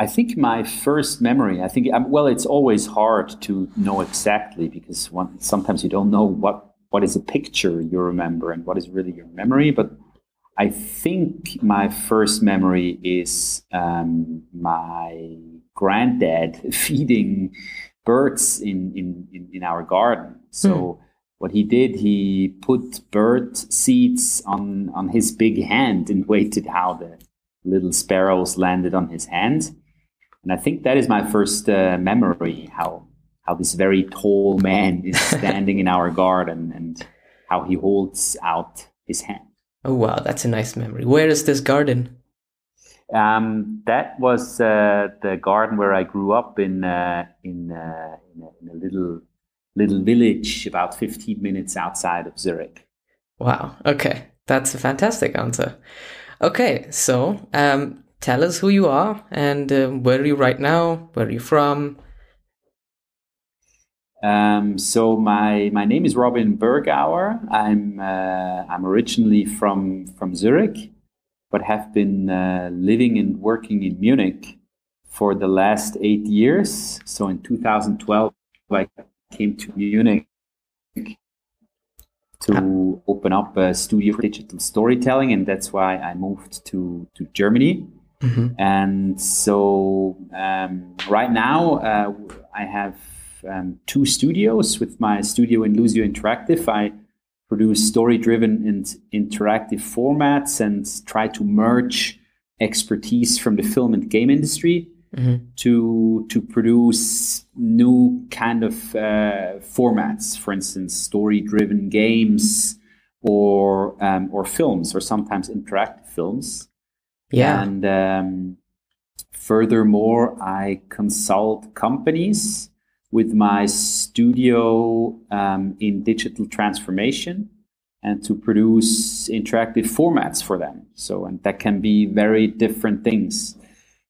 I think my first memory. I think um, well, it's always hard to know exactly because one, sometimes you don't know what what is a picture you remember and what is really your memory. But I think my first memory is um, my granddad feeding birds in, in, in, in our garden. So mm. what he did, he put bird seeds on, on his big hand and waited how the little sparrows landed on his hand. And I think that is my first uh, memory, how how this very tall man is standing in our garden and how he holds out his hand. Oh wow, that's a nice memory. Where is this garden? Um, that was uh, the garden where I grew up in uh, in, uh, in, a, in, a, little little village about 15 minutes outside of Zurich. Wow. Okay, that's a fantastic answer. Okay, so um, tell us who you are and uh, where are you right now? Where are you from? Um, so my my name is Robin Bergauer. I'm uh, I'm originally from from Zurich, but have been uh, living and working in Munich for the last eight years. So in 2012, I came to Munich to open up a studio for digital storytelling, and that's why I moved to to Germany. Mm-hmm. And so um, right now uh, I have um, two studios with my studio in Lucio Interactive. I produce story driven and interactive formats and try to merge expertise from the film and game industry mm-hmm. to to produce new kind of uh, formats for instance story driven games or um, or films or sometimes interactive films yeah and um, furthermore i consult companies with my studio um, in digital transformation and to produce interactive formats for them. So, and that can be very different things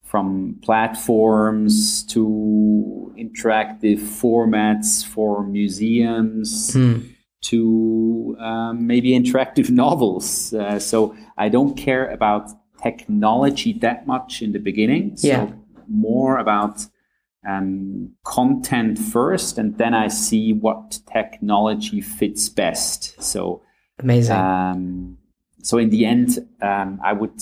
from platforms to interactive formats for museums hmm. to um, maybe interactive novels. Uh, so, I don't care about technology that much in the beginning. So, yeah. more about um, content first, and then I see what technology fits best. So amazing. Um, so in the end, um, I would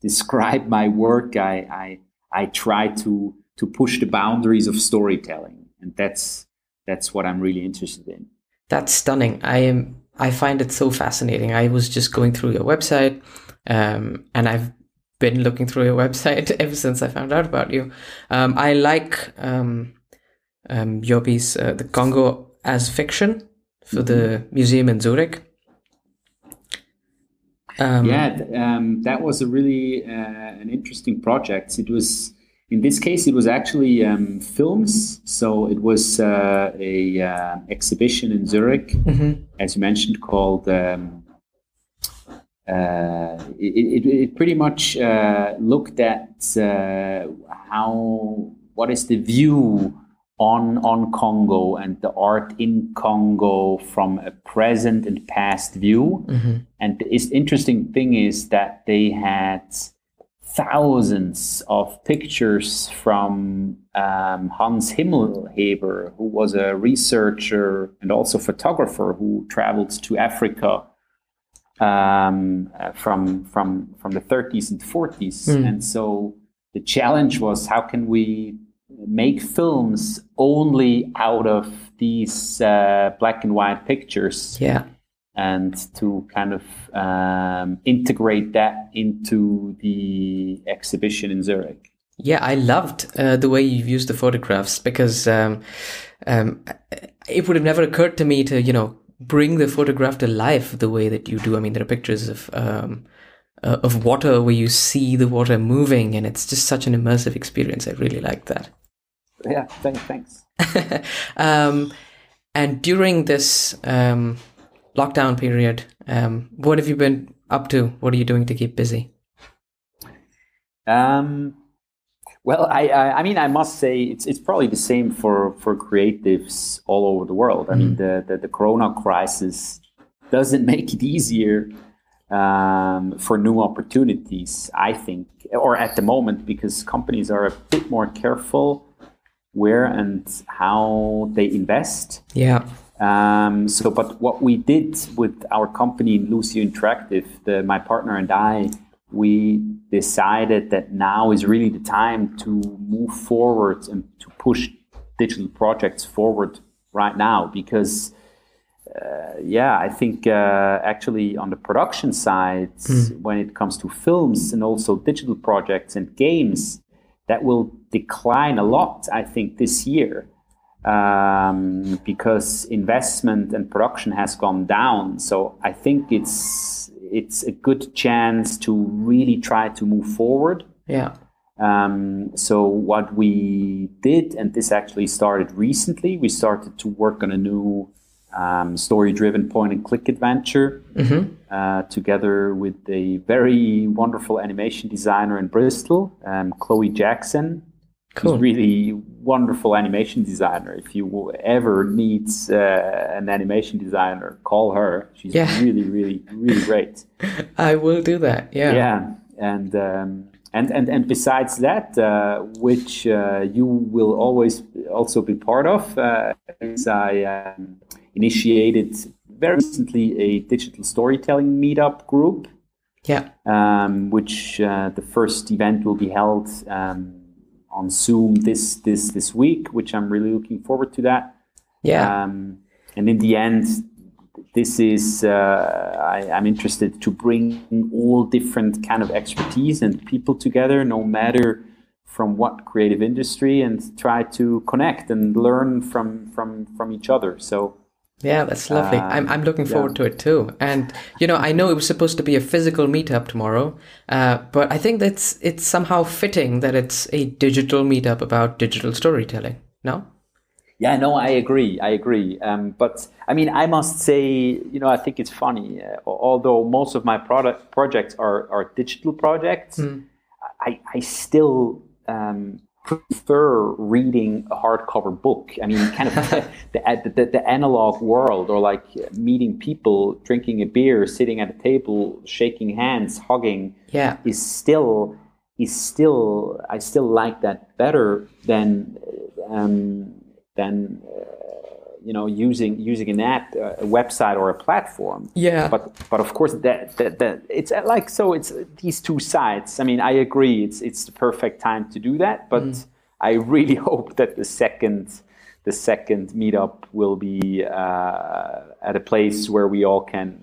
describe my work. I, I I try to to push the boundaries of storytelling, and that's that's what I'm really interested in. That's stunning. I am. I find it so fascinating. I was just going through your website, um, and I've been looking through your website ever since I found out about you. Um, I like um, um, your piece, uh, the Congo as fiction for mm-hmm. the museum in Zurich. Um, yeah, um, that was a really uh, an interesting project. It was in this case, it was actually um, films. So it was uh, a uh, exhibition in Zurich, mm-hmm. as you mentioned, called um, uh, it, it, it, pretty much uh, looked at uh, how what is the view on on Congo and the art in Congo from a present and past view. Mm-hmm. And the interesting thing is that they had thousands of pictures from um, Hans Himmelheber, who was a researcher and also photographer who traveled to Africa um, uh, from from from the 30s and 40s, mm. and so the challenge was how can we make films only out of these uh, black and white pictures? Yeah. And to kind of um, integrate that into the exhibition in Zurich. Yeah, I loved uh, the way you used the photographs because um, um, it would have never occurred to me to, you know, bring the photograph to life the way that you do. I mean, there are pictures of um, uh, of water where you see the water moving, and it's just such an immersive experience. I really like that. Yeah, thanks. um, and during this um, lockdown period, um, what have you been up to? What are you doing to keep busy? Um, well, I, I, I, mean, I must say it's it's probably the same for for creatives all over the world. I mm mean, the, the, the Corona crisis doesn't make it easier um, for new opportunities. I think, or at the moment, because companies are a bit more careful where and how they invest. Yeah. Um, so, but what we did with our company, Lucio Interactive, the, my partner and I, we decided that now is really the time to move forward and to push digital projects forward right now because uh, yeah i think uh, actually on the production side mm. when it comes to films and also digital projects and games that will decline a lot i think this year um, because investment and production has gone down so i think it's it's a good chance to really try to move forward yeah um, so what we did, and this actually started recently, we started to work on a new um, story-driven point-and-click adventure mm-hmm. uh, together with a very wonderful animation designer in Bristol, um, Chloe Jackson. Cool. Who's really wonderful animation designer. If you ever need uh, an animation designer, call her. She's yeah. really, really, really great. I will do that. Yeah. Yeah, and um, and and and besides that, uh, which uh, you will always also be part of, uh, I um, initiated very recently a digital storytelling meetup group. Yeah. Um, which uh, the first event will be held um, on Zoom this this this week, which I'm really looking forward to that. Yeah. Um, and in the end, this is uh, I, am interested to bring all different kind of expertise and people together, no matter from what creative industry, and try to connect and learn from from from each other. So. Yeah, that's lovely. Uh, I'm, I'm looking forward yeah. to it too. And you know, I know it was supposed to be a physical meetup tomorrow, uh, but I think that's it's somehow fitting that it's a digital meetup about digital storytelling. No? Yeah, no, I agree. I agree. Um, but I mean, I must say, you know, I think it's funny. Uh, although most of my product projects are, are digital projects, mm. I, I still um, prefer reading a hardcover book. I mean, kind of the, the, the, analog world, or like meeting people, drinking a beer, sitting at a table, shaking hands, hugging. Yeah, is still is still I still like that better than. Um, than uh, you know using using an app, uh, a website, or a platform. Yeah. But but of course that that, that it's uh, like so it's these two sides. I mean, I agree. It's it's the perfect time to do that, but mm. I really hope that the second the second meetup will be uh, at a place where we all can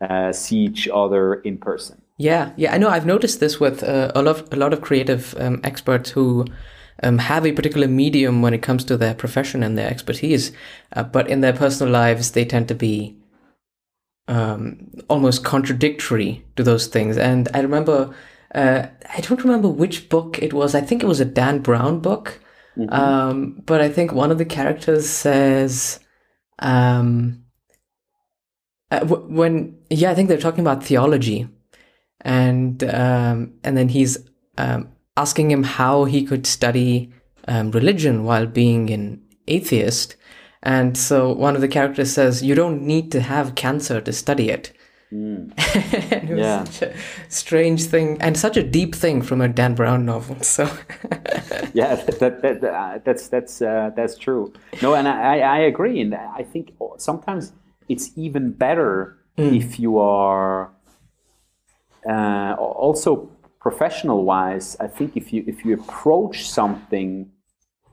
uh, see each other in person. Yeah, yeah, I know. I've noticed this with uh, a lot, of, a lot of creative um, experts who um, have a particular medium when it comes to their profession and their expertise, uh, but in their personal lives, they tend to be um, almost contradictory to those things. And I remember, uh, I don't remember which book it was. I think it was a Dan Brown book. Mm-hmm. Um, but I think one of the characters says, um, uh, when yeah, I think they're talking about theology, and um, and then he's um, asking him how he could study um, religion while being an atheist. And so one of the characters says, You don't need to have cancer to study it. Mm. it was yeah. such a strange thing and such a deep thing from a Dan Brown novel. So yeah, that, that, that, uh, that's that's uh, that's true. No, and I, I agree, and I think sometimes it's even better mm. if you are uh, also professional wise, I think if you if you approach something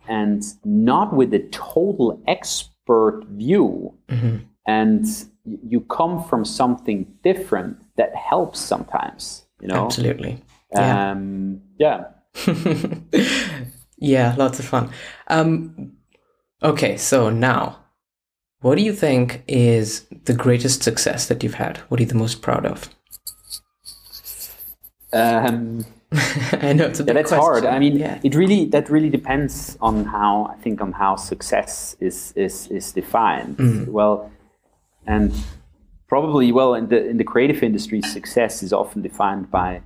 and not with a total expert view mm-hmm. and you come from something different that helps sometimes you know? Absolutely. Yeah. Um, yeah, yeah lots of fun. Um, okay so now what do you think is the greatest success that you've had? What are you the most proud of um, I know it's a yeah, that's question. hard. I mean, yeah. it really that really depends on how I think on how success is is is defined. Mm-hmm. Well, and probably well in the in the creative industry, success is often defined by,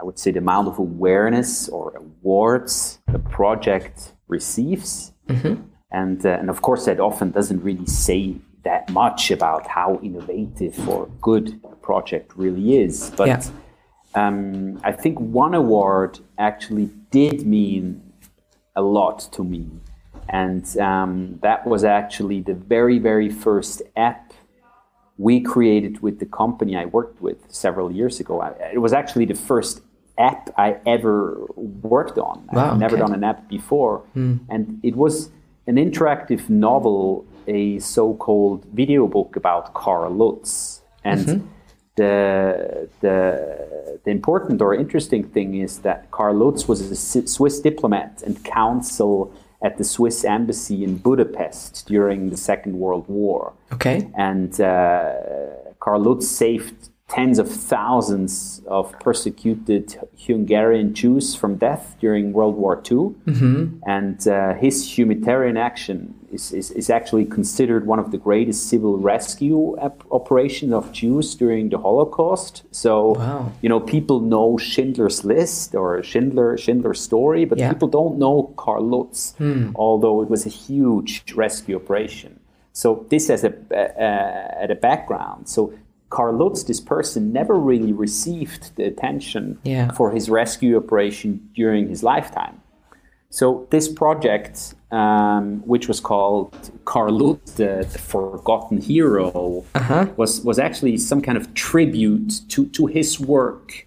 I would say, the amount of awareness or awards the project receives, mm-hmm. and uh, and of course that often doesn't really say that much about how innovative or good a project really is. But Yeah. Um, I think one award actually did mean a lot to me. And um, that was actually the very, very first app we created with the company I worked with several years ago. I, it was actually the first app I ever worked on. Wow, I've never okay. done an app before. And it was an interactive novel, a so called video book about Karl Lutz. And the, the, the important or interesting thing is that Karl Lutz was a Swiss diplomat and counsel at the Swiss embassy in Budapest during the Second World War. Okay. And uh, Karl Lutz saved tens of thousands of persecuted Hungarian Jews from death during World War II. And uh, his humanitarian action is, is, is actually considered one of the greatest civil rescue op- operations of Jews during the Holocaust. So, Wow. you know, people know Schindler's List or Schindler Schindler's Story, but Yeah. people don't know Karl Lutz, although it was a huge rescue operation. So this as a uh, at a background. So Karl Lutz, this person, never really received the attention Yeah. for his rescue operation during his lifetime. So this project, um, which was called Karl Lutz, the, the Forgotten Hero, was was actually some kind of tribute to to his work,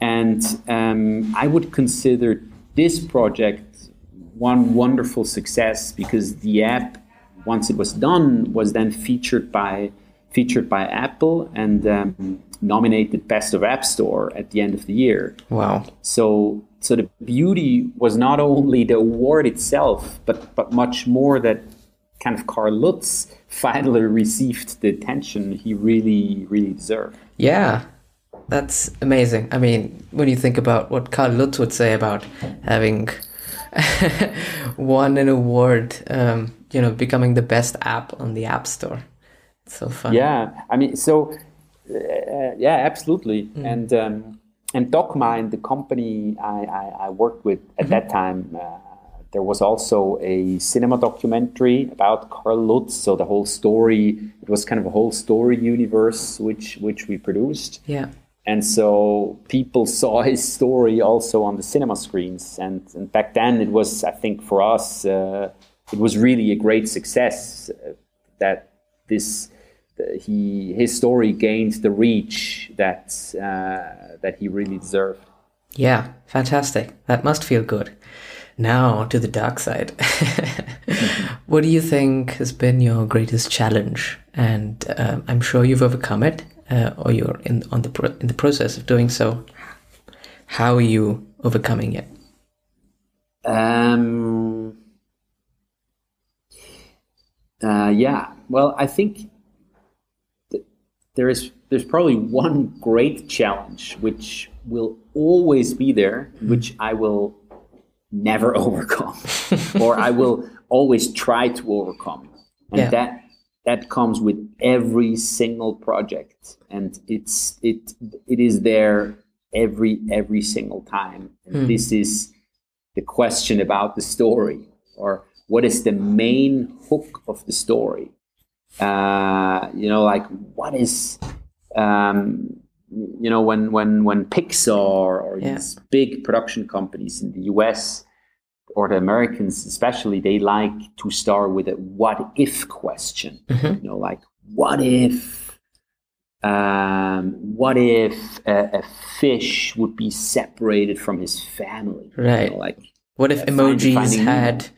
and um, I would consider this project one wonderful success because the app, once it was done, was then featured by featured by Apple and um, nominated Best of App Store at the end of the year. Wow. So, so the beauty was not only the award itself, but but much more that kind of Karl Lutz finally received the attention he really really deserved. Yeah, that's amazing. I mean, when you think about what Karl Lutz would say about having won an award, um, you know, becoming the best app on the App Store. So fun. Yeah, I mean, so uh, yeah, absolutely. And um, and DocMind, the company I, I, I worked with at that time, uh, there was also a cinema documentary about Karl Lutz. So the whole story, it was kind of a whole story universe which which we produced. Yeah. And so people saw his story also on the cinema screens. And, and back then, it was, I think, for us, uh, it was really a great success uh, that this he his story gained the reach that uh, that he really deserved. Yeah, fantastic. That must feel good. Now to the dark side. what do you think has been your greatest challenge? And um, I'm sure you've overcome it, uh, or you're in on the pro- in the process of doing so. How are you overcoming it? Um, uh, yeah, well, I think th- there is there's probably one great challenge which will always be there, hmm. which I will never overcome, or I will always try to overcome, and Yeah. that that comes with every single project, and it's it it is there every every single time, and hmm. this is the question about the story or what is the main hook of the story uh, you know like what is um, you know when when when pixar or Yeah. these big production companies in the us or the americans especially they like to start with a what if question you know like what if um, what if a, a fish would be separated from his family You Right. know, like What if find- emojis had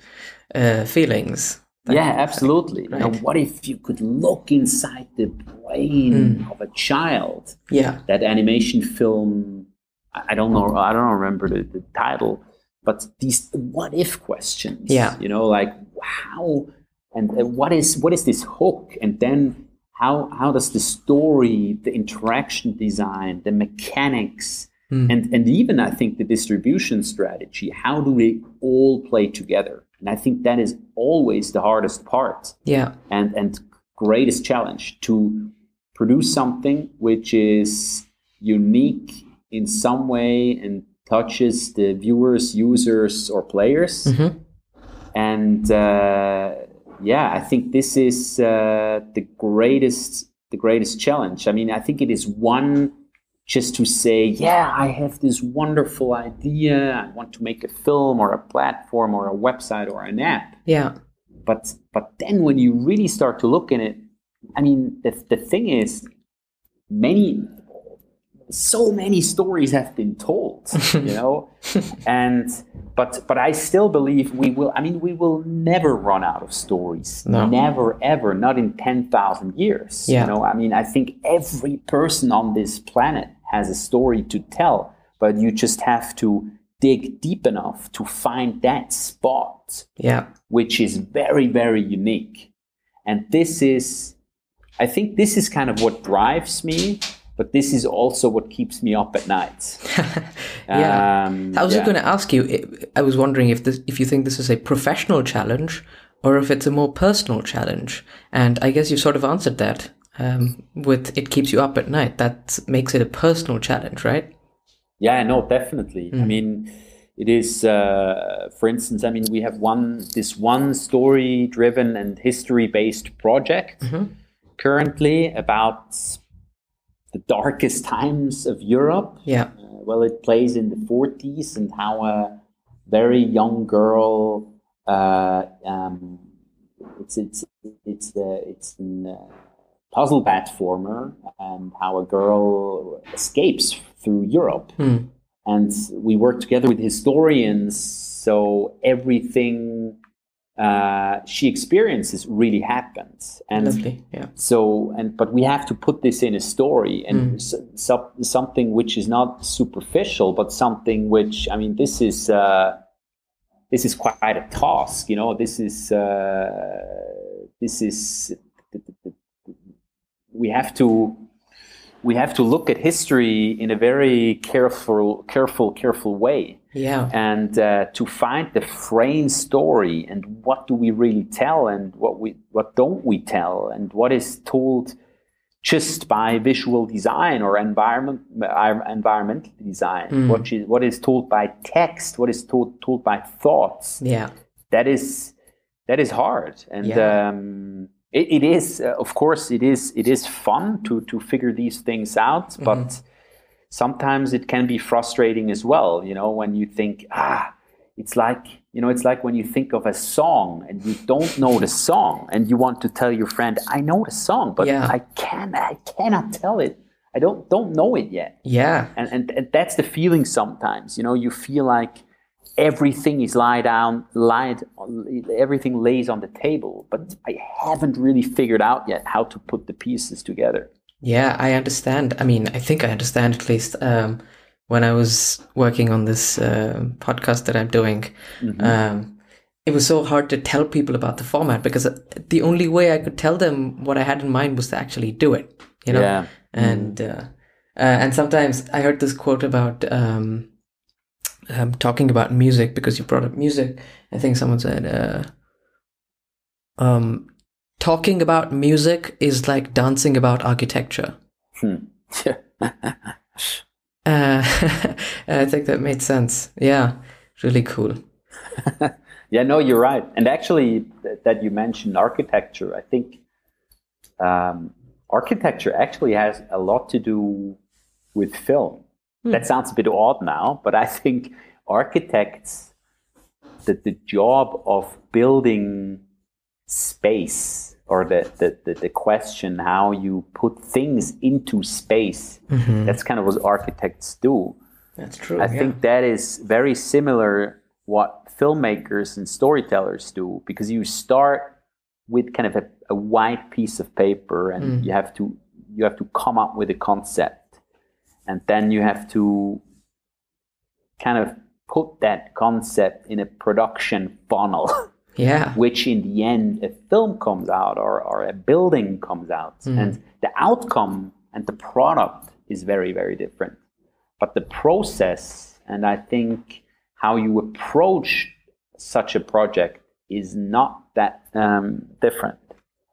uh, feelings? Yeah, absolutely. You know, what if you could look inside the brain Hmm. of a child? Yeah. That animation film, I I don't know, I don't remember the, the title, but these what if questions. Yeah. You know, like how and, and what is what is this hook? And then how how does the story, the interaction design, the mechanics, and and even I think the distribution strategy, how do they all play together? And I think that is always the hardest part Yeah. and and greatest challenge to produce something which is unique in some way and touches the viewers, users, or players, and uh, yeah, I think this is uh, the greatest the greatest challenge. I mean, I think it is one just to say, yeah, I have this wonderful idea. I want to make a film or a platform or a website or an app. Yeah. But but then when you really start to look in it, I mean, the, the thing is, many so many stories have been told you know and but but i still believe we will i mean we will never run out of stories No. never ever not in 10,000 years Yeah. you know i mean i think every person on this planet has a story to tell but you just have to dig deep enough to find that spot Yeah. which is very very unique and this is i think this is kind of what drives me but this is also what keeps me up at night Yeah. Um, I was yeah. going to ask you. I- was wondering if this, if you think this is a professional challenge, or if it's a more personal challenge. And I guess you sort of answered that um, with "it keeps you up at night." That makes it a personal challenge, right? Yeah, no, definitely. I mean, it is, uh, for instance, I mean, we have one this one story-driven and history-based project currently about the darkest times of Europe. Yeah. Uh, well, it plays in the 40s and how a very young girl. Uh, um, it's it's it's the it's a puzzle platformer and how a girl escapes through Europe. Hmm. And we work together with historians, so everything uh, she experiences really happens. And Lovely. Yeah. so and but we have to put this in a story and s- so, something which is not superficial but something which i mean this is uh this is quite a task you know this is uh this is we have to we have to look at history in a very careful careful careful way Yeah. and uh, to find the frame story and what do we really tell and what we what don't we tell and what is told just by visual design or environment uh, environmental design what is what is told by text what is told told by thoughts Yeah. that is that is hard and Yeah. um, it, it is uh, of course it is it is fun to to figure these things out but sometimes it can be frustrating as well you know when you think ah it's like you know it's like when you think of a song and you don't know the song and you want to tell your friend i know the song but Yeah. i can i cannot tell it i don't don't know it yet Yeah. and, and and that's the feeling sometimes you know you feel like everything is lie down lied everything lays on the table but i haven't really figured out yet how to put the pieces together Yeah, I understand. I mean, I think I understand at least. Um, when I was working on this uh, podcast that I'm doing, um, it was so hard to tell people about the format because the only way I could tell them what I had in mind was to actually do it. You know, Yeah. and uh, uh, and sometimes I heard this quote about um, um, talking about music because you brought up music. I think someone said. Uh, um, talking about music is like dancing about architecture. Hmm. Uh, I think that made sense. Yeah, really cool. yeah no you're right and actually th- that you mentioned architecture i think um, architecture actually has a lot to do with film Hmm. that sounds a bit odd now but i think architects that the job of building space or the, the, the, the question how you put things into space mm-hmm. that's kind of what architects do. That's true. I think that is very similar what filmmakers and storytellers do because you start with kind of a, a white piece of paper and hmm. you have to you have to come up with a concept and then you have to kind of put that concept in a production funnel yeah, which in the end a film comes out or, or a building comes out. And the outcome and the product is very very different. But the process and i think how you approach such a project is not that um, different.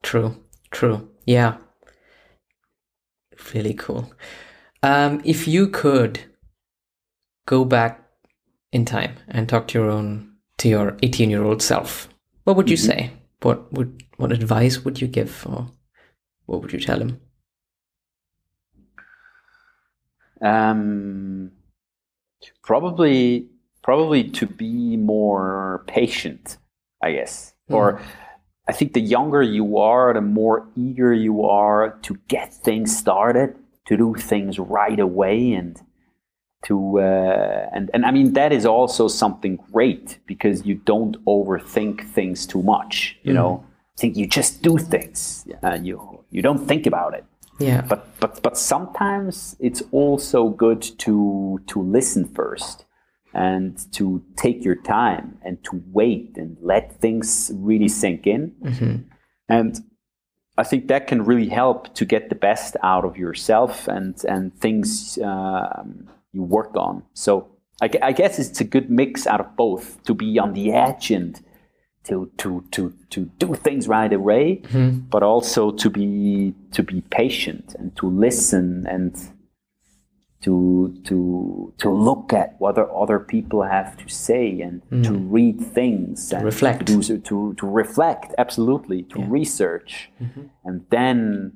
True, true. Yeah, really cool. Um, if you could go back in time and talk to your own to your 18 year old self, what would you say? what would what advice would you give, or what would you tell him? Um, probably, probably to be more patient, I guess. Mm. Or I think the younger you are, the more eager you are to get things started, to do things right away, and to uh, and and I mean that is also something great because you don't overthink things too much. You mm. know, I think you just do things. Uh, you you don't think about it. Yeah. But but but sometimes it's also good to to listen first and to take your time and to wait and let things really sink in. Mm-hmm. And I think that can really help to get the best out of yourself and and things um, you work on. So I, I, guess it's a good mix out of both to be on the edge and to to to to do things right away, mm-hmm. but also to be to be patient and to listen and to to to look at what other people have to say and mm-hmm. to read things and reflect to, to to reflect absolutely to yeah. research mm-hmm. and then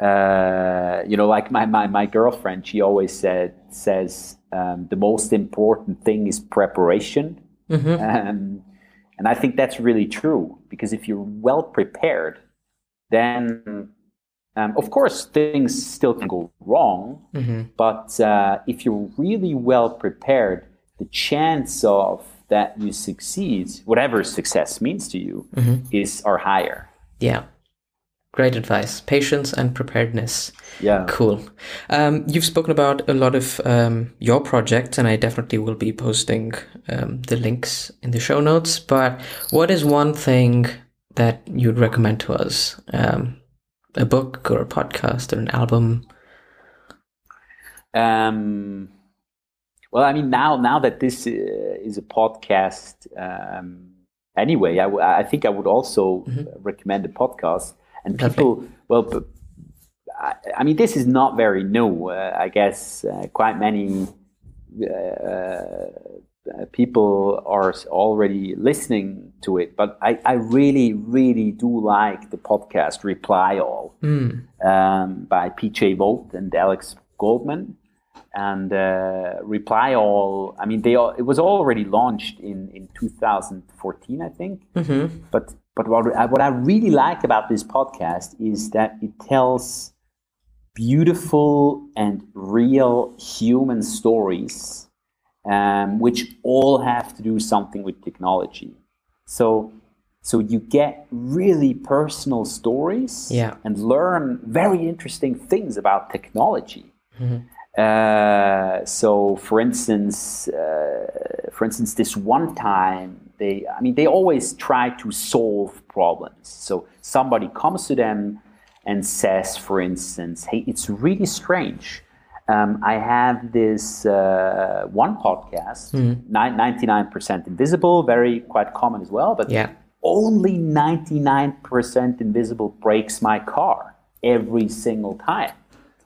uh, you know like my, my my girlfriend she always said says um, the most important thing is preparation mm-hmm. um, and I think that's really true because if you're well prepared, then um, of course things still can go wrong. Mm-hmm. But uh, if you're really well prepared, the chance of that you succeed, whatever success means to you, mm-hmm. is are higher. Yeah. Great advice. Patience and preparedness. Yeah. Cool. Um, you've spoken about a lot of um, your projects, and I definitely will be posting um, the links in the show notes. But what is one thing that you'd recommend to us? Um, a book or a podcast or an album? Um, well, I mean, now now that this uh, is a podcast, um, anyway, I, w- I think I would also mm-hmm. recommend a podcast and people well I, I, mean this is not very new uh, i guess uh, quite many uh, people are already listening to it but I, I really really do like the podcast reply all mm. um, by pj vogt and alex goldman and uh, reply all i mean they all, it was already launched in in 2014 i think mm-hmm. but but what I, what I really like about this podcast is that it tells beautiful and real human stories, um, which all have to do something with technology. So, so you get really personal stories yeah. and learn very interesting things about technology. Mm-hmm. Uh, so, for instance, uh, for instance, this one time they, I mean, they always try to solve problems. So somebody comes to them and says, for instance, "Hey, it's really strange. Um, I have this uh, one podcast, mm-hmm. 99% invisible, very quite common as well, but yeah. only 99% invisible breaks my car every single time."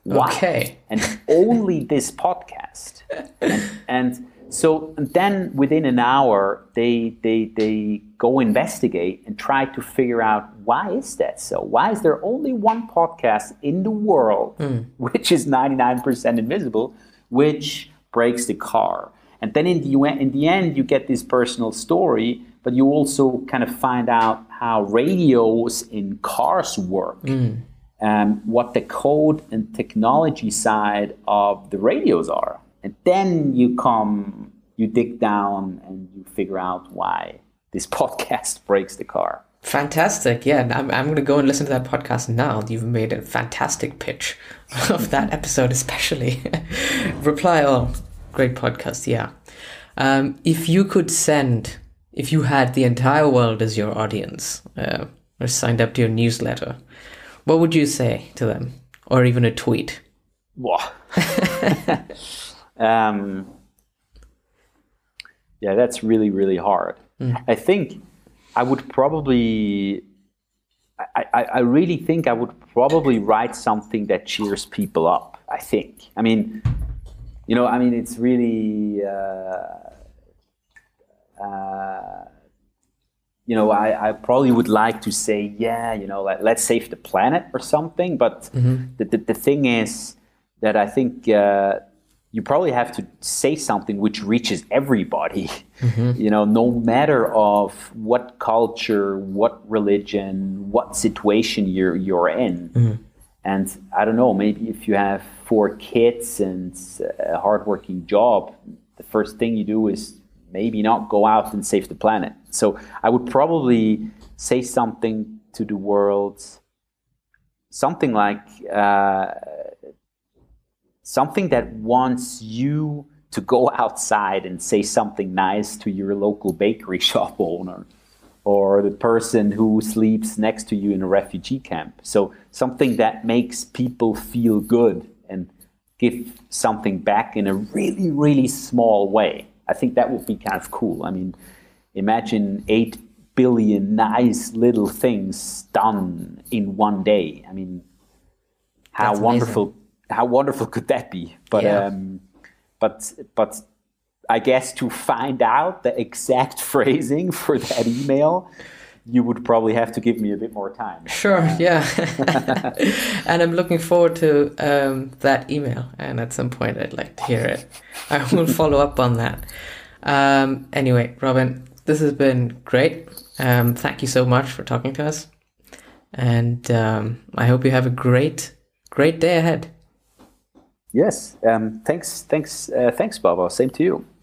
Why? Okay. And only this podcast. and, and so then within an hour, they, they, they go investigate and try to figure out why is that so? Why is there only one podcast in the world, mm. which is 99% invisible, which breaks the car? And then in the, in the end, you get this personal story, but you also kind of find out how radios in cars work. Mm. Um, what the code and technology side of the radios are. And then you come, you dig down and you figure out why this podcast breaks the car. Fantastic. Yeah, I'm, I'm going to go and listen to that podcast now. You've made a fantastic pitch of that episode, especially. Reply all. Great podcast. Yeah. Um, if you could send, if you had the entire world as your audience uh, or signed up to your newsletter, what would you say to them? Or even a tweet? Wow. Um, yeah, that's really, really hard. Mm. I think I would probably, I, I, I, really think I would probably write something that cheers people up. I think. I mean, you know, I mean, it's really, uh, uh, you know, I, I probably would like to say, yeah, you know, let, let's save the planet or something. But the, the, the thing is that I think uh, you probably have to say something which reaches everybody. You know, no matter of what culture, what religion, what situation you're you're in. And I don't know, maybe if you have four kids and a hardworking job, the first thing you do is maybe not go out and save the planet. So I would probably say something to the world, something like uh, something that wants you to go outside and say something nice to your local bakery shop owner or the person who sleeps next to you in a refugee camp. So something that makes people feel good and give something back in a really, really small way. I think that would be kind of cool. I mean, imagine 8 billion nice little things done in one day. I mean, how That's wonderful how wonderful could that be? But Yeah. um, but but I guess to find out the exact phrasing for that email, you would probably have to give me a bit more time. Sure, yeah. and I'm looking forward to um, that email. And at some point, I'd like to hear it. I will follow up on that. Um, anyway, Robin, this has been great. Um, thank you so much for talking to us. And um, I hope you have a great, great day ahead. Yes. Um, thanks. Thanks. Uh, thanks, Baba. Same to you.